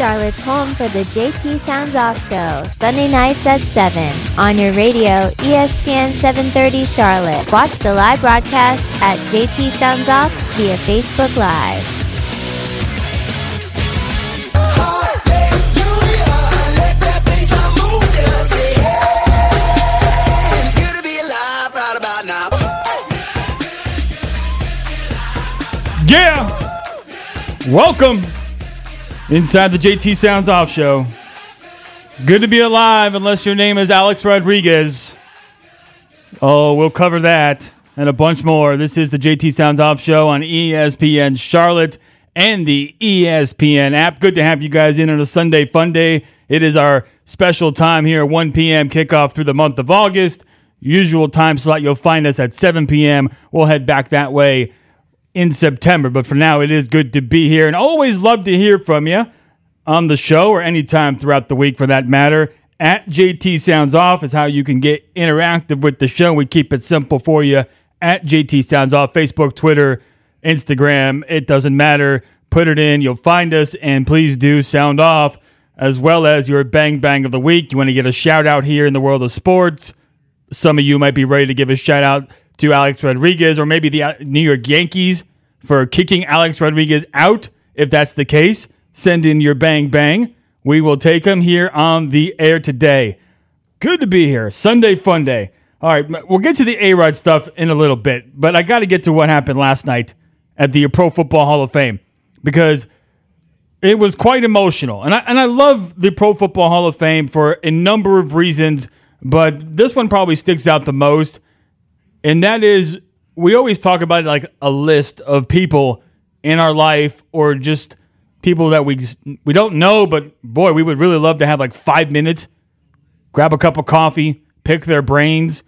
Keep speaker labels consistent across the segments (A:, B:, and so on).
A: Charlotte's home for the JT Sounds Off Show, Sunday nights at 7 on your radio, ESPN 730 Charlotte. Watch the live broadcast at JT Sounds Off via Facebook Live.
B: Yeah! Welcome inside the JT Sounds Off Show. Good to be alive, unless your name is Alex Rodriguez. Oh, we'll cover that and a bunch more. This is the JT Sounds Off Show on ESPN Charlotte and the ESPN app. Good to have you guys in on a Sunday fun day. It is our special time here, 1 p.m. kickoff through the month of August. Usual time slot, you'll find us at 7 p.m. We'll head back that way in September. But for now, it is good to be here and always love to hear from you on the show or anytime throughout the week for that matter. At JT Sounds Off is how you can get interactive with the show. We keep it simple for you at JT Sounds Off, Facebook, Twitter, Instagram. It doesn't matter. Put it in. You'll find us. And please do sound off as well as your bang bang of the week. You want to get a shout out here in the world of sports. Some of you might be ready to give a shout out to Alex Rodriguez or maybe the uh, New York Yankees for kicking Alex Rodriguez out. If that's the case, send in your bang bang. We will take them here on the air today. Good to be here. Sunday fun day. All right, we'll get to the A Rod stuff in a little bit, but I got to get to what happened last night at the Pro Football Hall of Fame because it was quite emotional. And I, and I love the Pro Football Hall of Fame for a number of reasons, but this one probably sticks out the most. And that is, we always talk about like a list of people in our life or just people that we we don't know, but boy, we would really love to have like five minutes, grab a cup of coffee, pick their brains,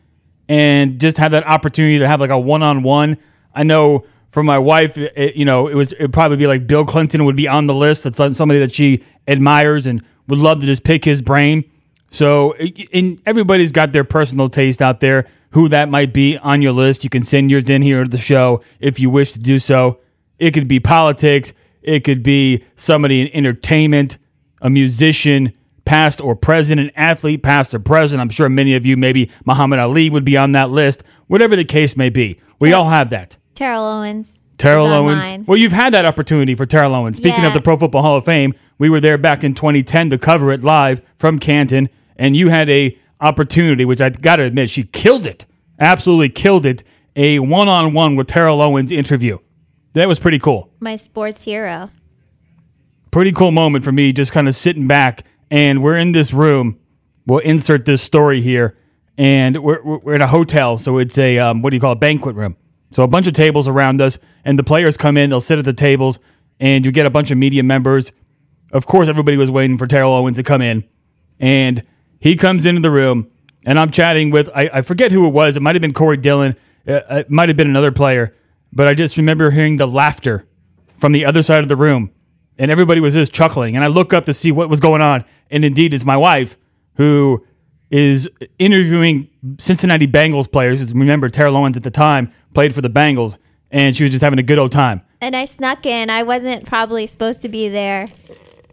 B: and just have that opportunity to have like a one on one. I know for my wife, it, you know, it was it'd probably be like Bill Clinton would be on the list. That's somebody that she admires and would love to just pick his brain. So, and everybody's got their personal taste out there. Who that might be on your list, you can send yours in here to the show if you wish to do so. It could be politics. It could be somebody in entertainment, a musician, past or present, an athlete, past or present. I'm sure many of you, maybe Muhammad Ali would be on that list. Whatever the case may be, we all have that.
A: Terrell Owens.
B: Terrell Owens.
A: mine.
B: Well, you've had that opportunity for Terrell Owens. Speaking
A: Yeah.
B: of the Pro Football Hall of Fame, we were there back in 2010 to cover it live from Canton, and you had a opportunity, which I got to admit, she killed it, absolutely killed it. A one-on-one with Terrell Owens interview. That was pretty cool.
A: My sports hero.
B: Pretty cool moment for me, just kind of sitting back, and we're in this room. We'll insert this story here, and we're, we're we're in a hotel, so it's a um, what do you call it, banquet room. So a bunch of tables around us, and the players come in. They'll sit at the tables, and you get a bunch of media members. Of course, everybody was waiting for Terrell Owens to come in, and he comes into the room, and I'm chatting with I, I forget who it was. It might have been Corey Dillon. Uh, It might have been another player, but I just remember hearing the laughter from the other side of the room, and everybody was just chuckling. And I look up to see what was going on, and indeed, it's my wife who is interviewing Cincinnati Bengals players. Remember, Terrell Owens at the time played for the Bengals, and she was just having a good old time.
A: And I snuck in. I wasn't probably supposed to be there.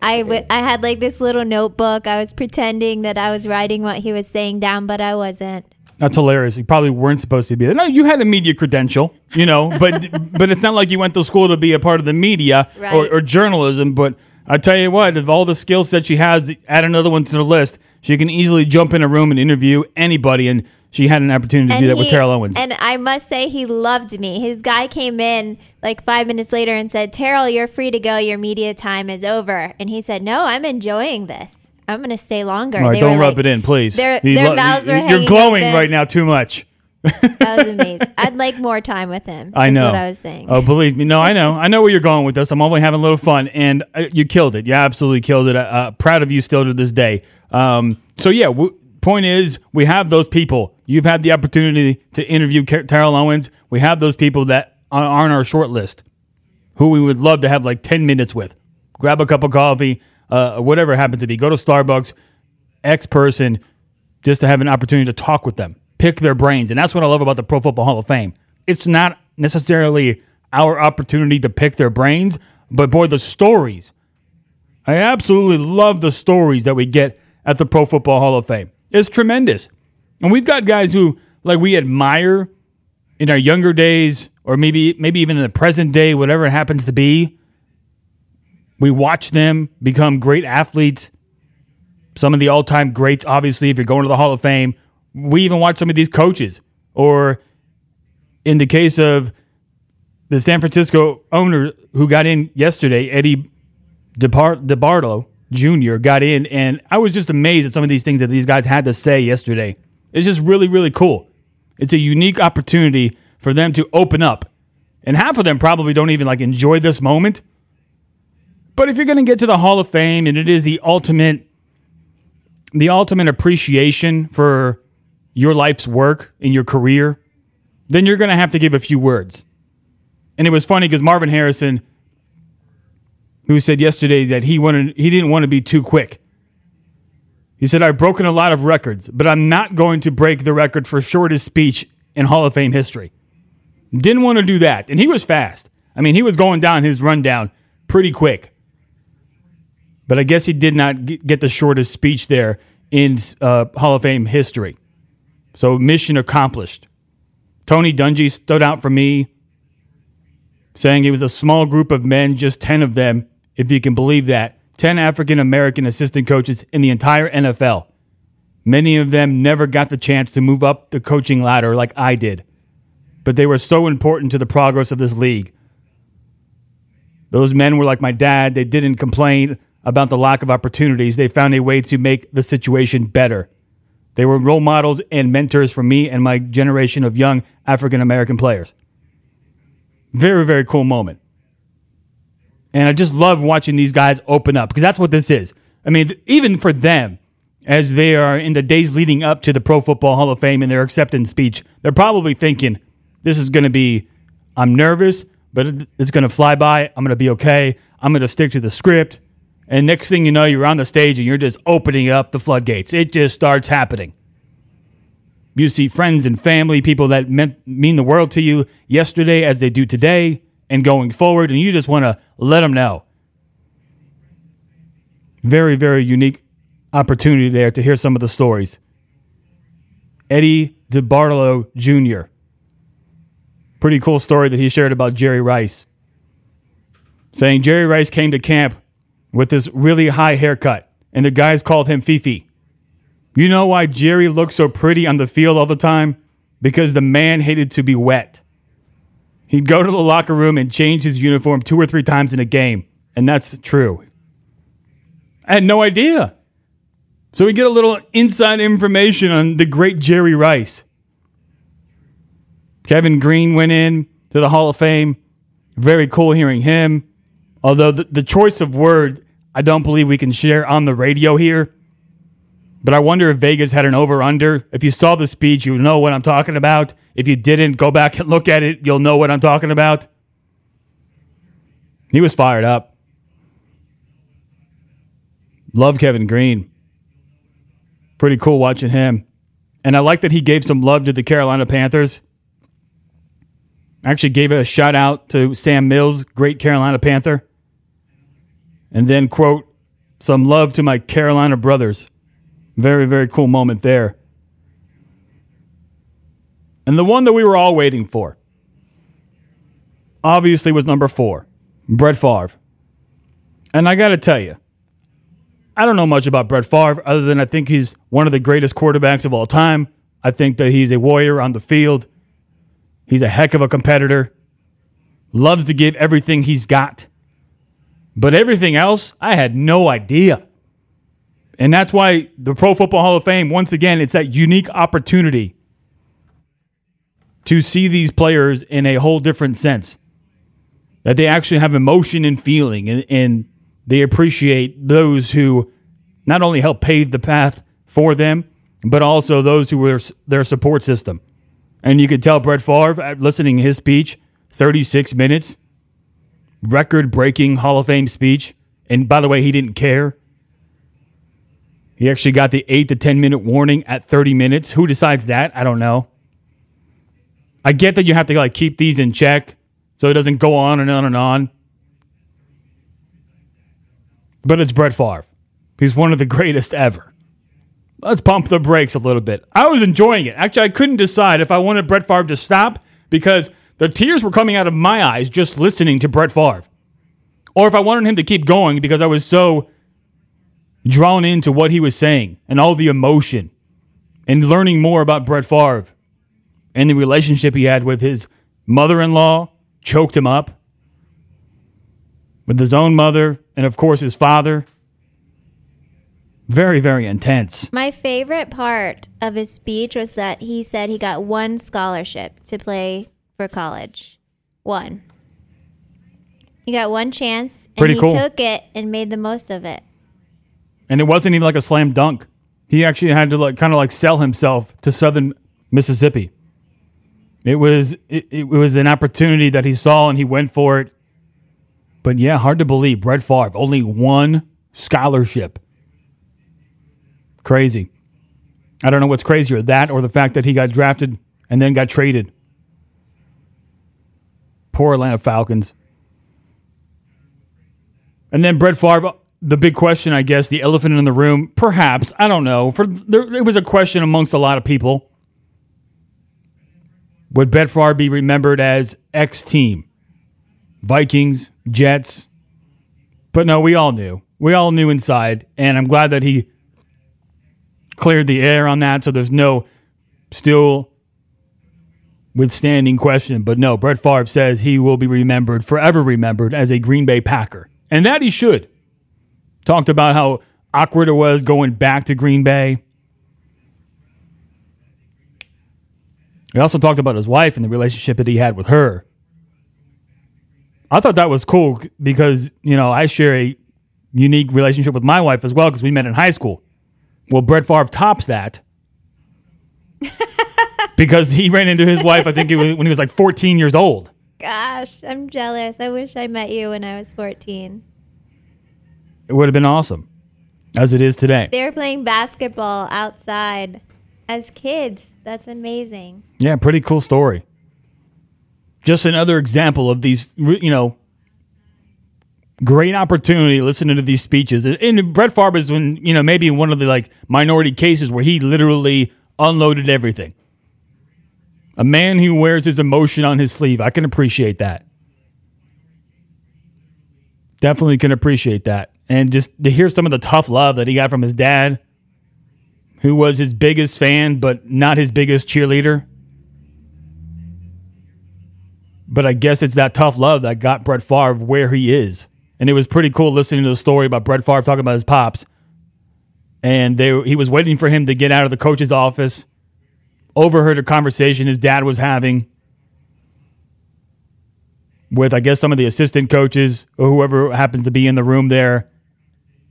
A: I, w- I had like this little notebook. I was pretending that I was writing what he was saying down, but I wasn't.
B: That's hilarious. You probably weren't supposed to be there. No, you had a media credential, you know, but but it's not like you went to school to be a part of the media or,
A: Right.
B: or journalism. But I tell you what, of all the skill sets she has, add another one to the list. She can easily jump in a room and interview anybody, and she had an opportunity to do that with Terrell Owens.
A: And I must say, he loved me. His guy came in like five minutes later and said, Terrell, you're free to go. Your media time is over. And he said, No, I'm enjoying this. I'm going to stay longer.
B: Right, don't rub
A: like-
B: it in, please.
A: their- their mouths were
B: You're glowing
A: open.
B: right now too much.
A: That was amazing. I'd like more time with him.
B: I know.
A: what I was saying.
B: Oh, believe me. No, I know. I know where you're going with this. I'm only having a little fun, and uh, you killed it. You absolutely killed it. Uh, uh, proud of you still to this day. Um, so yeah, w- point is, we have those people. You've had the opportunity to interview Terrell Owens. We have those people that are are on our short list, who we would love to have like 10 minutes with. Grab a cup of coffee, uh, whatever it happens to be. Go to Starbucks, X person, just to have an opportunity to talk with them, pick their brains. And that's what I love about the Pro Football Hall of Fame. It's not necessarily our opportunity to pick their brains, but boy, the stories I absolutely love the stories that we get at the Pro Football Hall of Fame. It's tremendous. And we've got guys who like we admire in our younger days or maybe maybe even in the present day, whatever it happens to be. We watch them become great athletes. Some of the all-time greats, obviously, if you're going to the Hall of Fame. We even watch some of these coaches. Or in the case of the San Francisco owner who got in yesterday, Eddie DeBartolo Jr. got in, and I was just amazed at some of these things that these guys had to say yesterday. It's just really, really cool. It's a unique opportunity for them to open up. And half of them probably don't even like enjoy this moment. But if you're going to get to the Hall of Fame and it is the ultimate the ultimate appreciation for your life's work in your career, then you're going to have to give a few words. And it was funny because Marvin Harrison who said yesterday that he wanted he didn't want to be too quick. He said, I've broken a lot of records, but I'm not going to break the record for shortest speech in Hall of Fame history. Didn't want to do that. And he was fast. I mean, he was going down his rundown pretty quick. But I guess he did not get the shortest speech there in uh, Hall of Fame history. So, mission accomplished. Tony Dungy stood out for me, saying it was a small group of men, just 10 of them, if you can believe that, 10 African American assistant coaches in the entire NFL. Many of them never got the chance to move up the coaching ladder like I did, but they were so important to the progress of this league. Those men were like my dad. They didn't complain about the lack of opportunities. They found a way to make the situation better. They were role models and mentors for me and my generation of young African American players. Very, very cool moment. And I just love watching these guys open up because that's what this is. I mean, even for them, as they are in the days leading up to the Pro Football Hall of Fame and their acceptance speech, they're probably thinking, this is going to be, I'm nervous, but it's going to fly by. I'm going to be okay. I'm going to stick to the script. And next thing you know, you're on the stage and you're just opening up the floodgates. It just starts happening. You see friends and family, people that meant, mean the world to you yesterday as they do today and going forward, and you just want to let them know. Very, very unique opportunity there to hear some of the stories. Eddie DeBartolo Jr. Pretty cool story that he shared about Jerry Rice. Saying Jerry Rice came to camp with this really high haircut, and the guys called him Fifi. You know why Jerry looked so pretty on the field all the time? Because the man hated to be wet. He'd go to the locker room and change his uniform two or three times in a game. And that's true. I had no idea. So we get a little inside information on the great Jerry Rice. Kevin Greene went in to the Hall of Fame. Very cool hearing him. Although the, the choice of word, I don't believe we can share on the radio here. But I wonder if Vegas had an over under. If you saw the speech, you know what I'm talking about. If you didn't, go back and look at it. You'll know what I'm talking about. He was fired up. Love Kevin Greene. Pretty cool watching him. And I like that he gave some love to the Carolina Panthers. Actually, gave a shout out to Sam Mills, great Carolina Panther. And then, quote, some love to my Carolina brothers. Very, very cool moment there. And the one that we were all waiting for, obviously, was number four, Brett Favre. And I got to tell you, I don't know much about Brett Favre other than I think he's one of the greatest quarterbacks of all time. I think that he's a warrior on the field. He's a heck of a competitor. Loves to give everything he's got. But everything else, I had no idea. And that's why the Pro Football Hall of Fame, once again, it's that unique opportunity to see these players in a whole different sense. That they actually have emotion and feeling, and, and they appreciate those who not only help pave the path for them, but also those who were their support system. And you could tell Brett Favre, uh, listening to his speech, 36 minutes, record breaking Hall of Fame speech. And by the way, he didn't care. He actually got the eight to 10 minute warning at 30 minutes. Who decides that? I don't know. I get that you have to like keep these in check so it doesn't go on and on and on. but it's Brett Favre. He's one of the greatest ever. Let's pump the brakes a little bit. I was enjoying it. Actually, I couldn't decide if I wanted Brett Favre to stop because the tears were coming out of my eyes just listening to Brett Favre. Or if I wanted him to keep going because I was so drawn into what he was saying and all the emotion and learning more about Brett Favre and the relationship he had with his mother in law, choked him up, with his own mother, and of course his father. Very, very intense.
A: My favorite part of his speech was that he said he got one scholarship to play for college. One. He got one chance and
B: Pretty
A: he
B: cool.
A: took it and made the most of it.
B: And it wasn't even like a slam dunk. He actually had to like kind of like sell himself to Southern Mississippi. It was it, it was an opportunity that he saw and he went for it. But yeah, hard to believe. Brett Favre, only one scholarship. Crazy. I don't know what's crazier, that or the fact that he got drafted and then got traded. Poor Atlanta Falcons. And then Brett Favre, the big question, I guess, the elephant in the room, perhaps, I don't know. For there, it was a question amongst a lot of people. Would Brett Favre be remembered as X team? Vikings, Jets. But no, we all knew. We all knew inside, and I'm glad that he cleared the air on that so there's no still withstanding question. But no, Brett Favre says he will be remembered, forever remembered, as a Green Bay Packer. And that he should. Talked about how awkward it was going back to Green Bay. He also talked about his wife and the relationship that he had with her. I thought that was cool because, you know, I share a unique relationship with my wife as well because we met in high school. Well, Brett Favre tops that because he ran into his wife, I think it was when he was like 14 years old.
A: Gosh, I'm jealous. I wish I met you when I was 14.
B: It would have been awesome as it is today.
A: They were playing basketball outside as kids. That's amazing.
B: Yeah, pretty cool story. Just another example of these, you know, great opportunity listening to these speeches. And Brett Favre is when, you know, maybe one of the like minority cases where he literally unloaded everything. A man who wears his emotion on his sleeve. I can appreciate that. Definitely can appreciate that. And just to hear some of the tough love that he got from his dad, who was his biggest fan, but not his biggest cheerleader. But I guess it's that tough love that got Brett Favre where he is. And it was pretty cool listening to the story about Brett Favre talking about his pops. And they he was waiting for him to get out of the coach's office, overheard a conversation his dad was having with, I guess, some of the assistant coaches or whoever happens to be in the room there.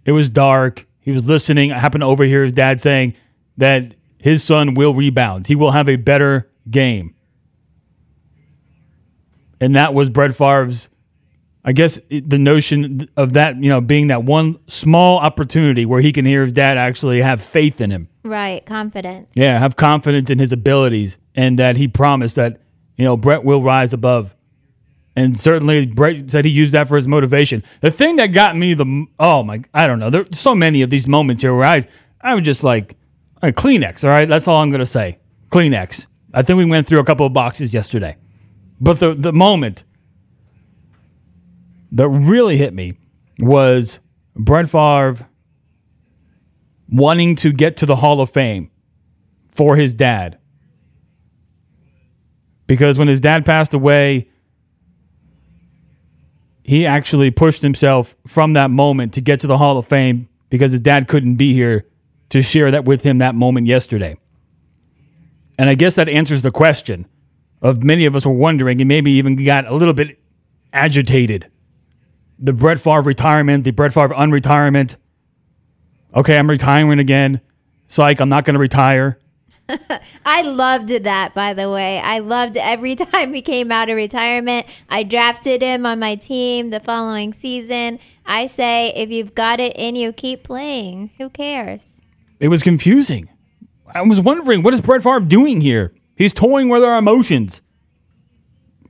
B: It was dark. He was listening. I happened to overhear his dad saying that his son will rebound. He will have a better game. And that was Brett Favre's, I guess, the notion of that, you know, being that one small opportunity where he can hear his dad actually have faith in him.
A: Right, confidence.
B: Yeah, have confidence in his abilities and that he promised that, you know, Brett will rise above. And certainly Brett said he used that for his motivation. The thing that got me the, oh my, I don't know. There's so many of these moments here where I, I was just like, all right, Kleenex, all right? That's all I'm going to say. Kleenex. I think we went through a couple of boxes yesterday. But the, the moment that really hit me was Brett Favre wanting to get to the Hall of Fame for his dad. Because when his dad passed away, he actually pushed himself from that moment to get to the Hall of Fame because his dad couldn't be here to share that with him that moment yesterday. And I guess that answers the question of many of us were wondering and maybe even got a little bit agitated. The Brett Favre retirement, the Brett Favre unretirement. Okay, I'm retiring again. Psych, I'm not going to retire.
A: I loved that, by the way. I loved every time he came out of retirement. I drafted him on my team the following season. I say, if you've got it in you, keep playing. Who cares?
B: It was confusing. I was wondering, what is Brett Favre doing here? He's toying with our emotions.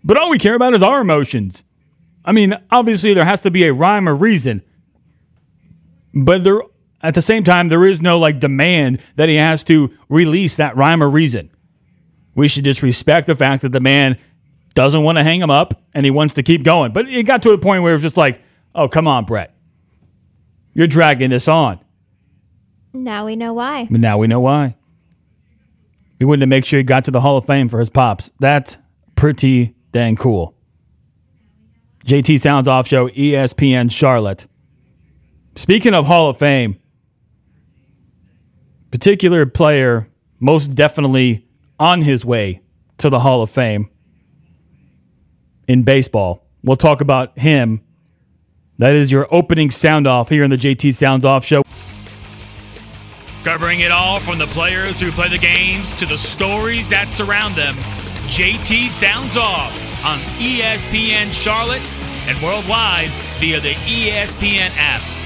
B: But all we care about is our emotions. I mean, obviously, there has to be a rhyme or reason. But there, at the same time, there is no like demand that he has to release that rhyme or reason. We should just respect the fact that the man doesn't want to hang him up and he wants to keep going. But it got to a point where it was just like, oh, come on, Brett. You're dragging this on.
A: Now we know why.
B: But now we know why. We wanted to make sure he got to the Hall of Fame for his pops. That's pretty dang cool. JT Sounds Off Show, ESPN Charlotte. Speaking of Hall of Fame, particular player most definitely on his way to the Hall of Fame in baseball. We'll talk about him. That is your opening sound off here in the JT Sounds Off Show. Covering it all from the players who play the games to the stories that surround them. JT Sounds Off on ESPN Charlotte and worldwide via the ESPN app.